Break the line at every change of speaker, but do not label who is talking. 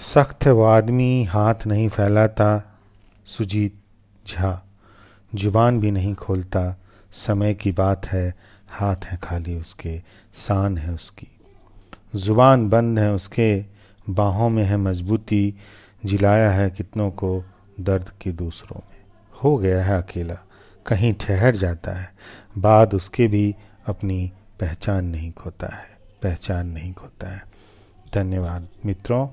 सख्त वो आदमी हाथ नहीं फैलाता, सुजीत झा, ज़ुबान भी नहीं खोलता। समय की बात है, हाथ है खाली उसके, शान है उसकी। ज़ुबान बंद है उसके, बाहों में है मजबूती, जिलाया है कितनों को दर्द की दूसरों में। हो गया है अकेला, कहीं ठहर जाता है, बाद उसके भी अपनी पहचान नहीं खोता है, पहचान नहीं खोता है। धन्यवाद मित्रों।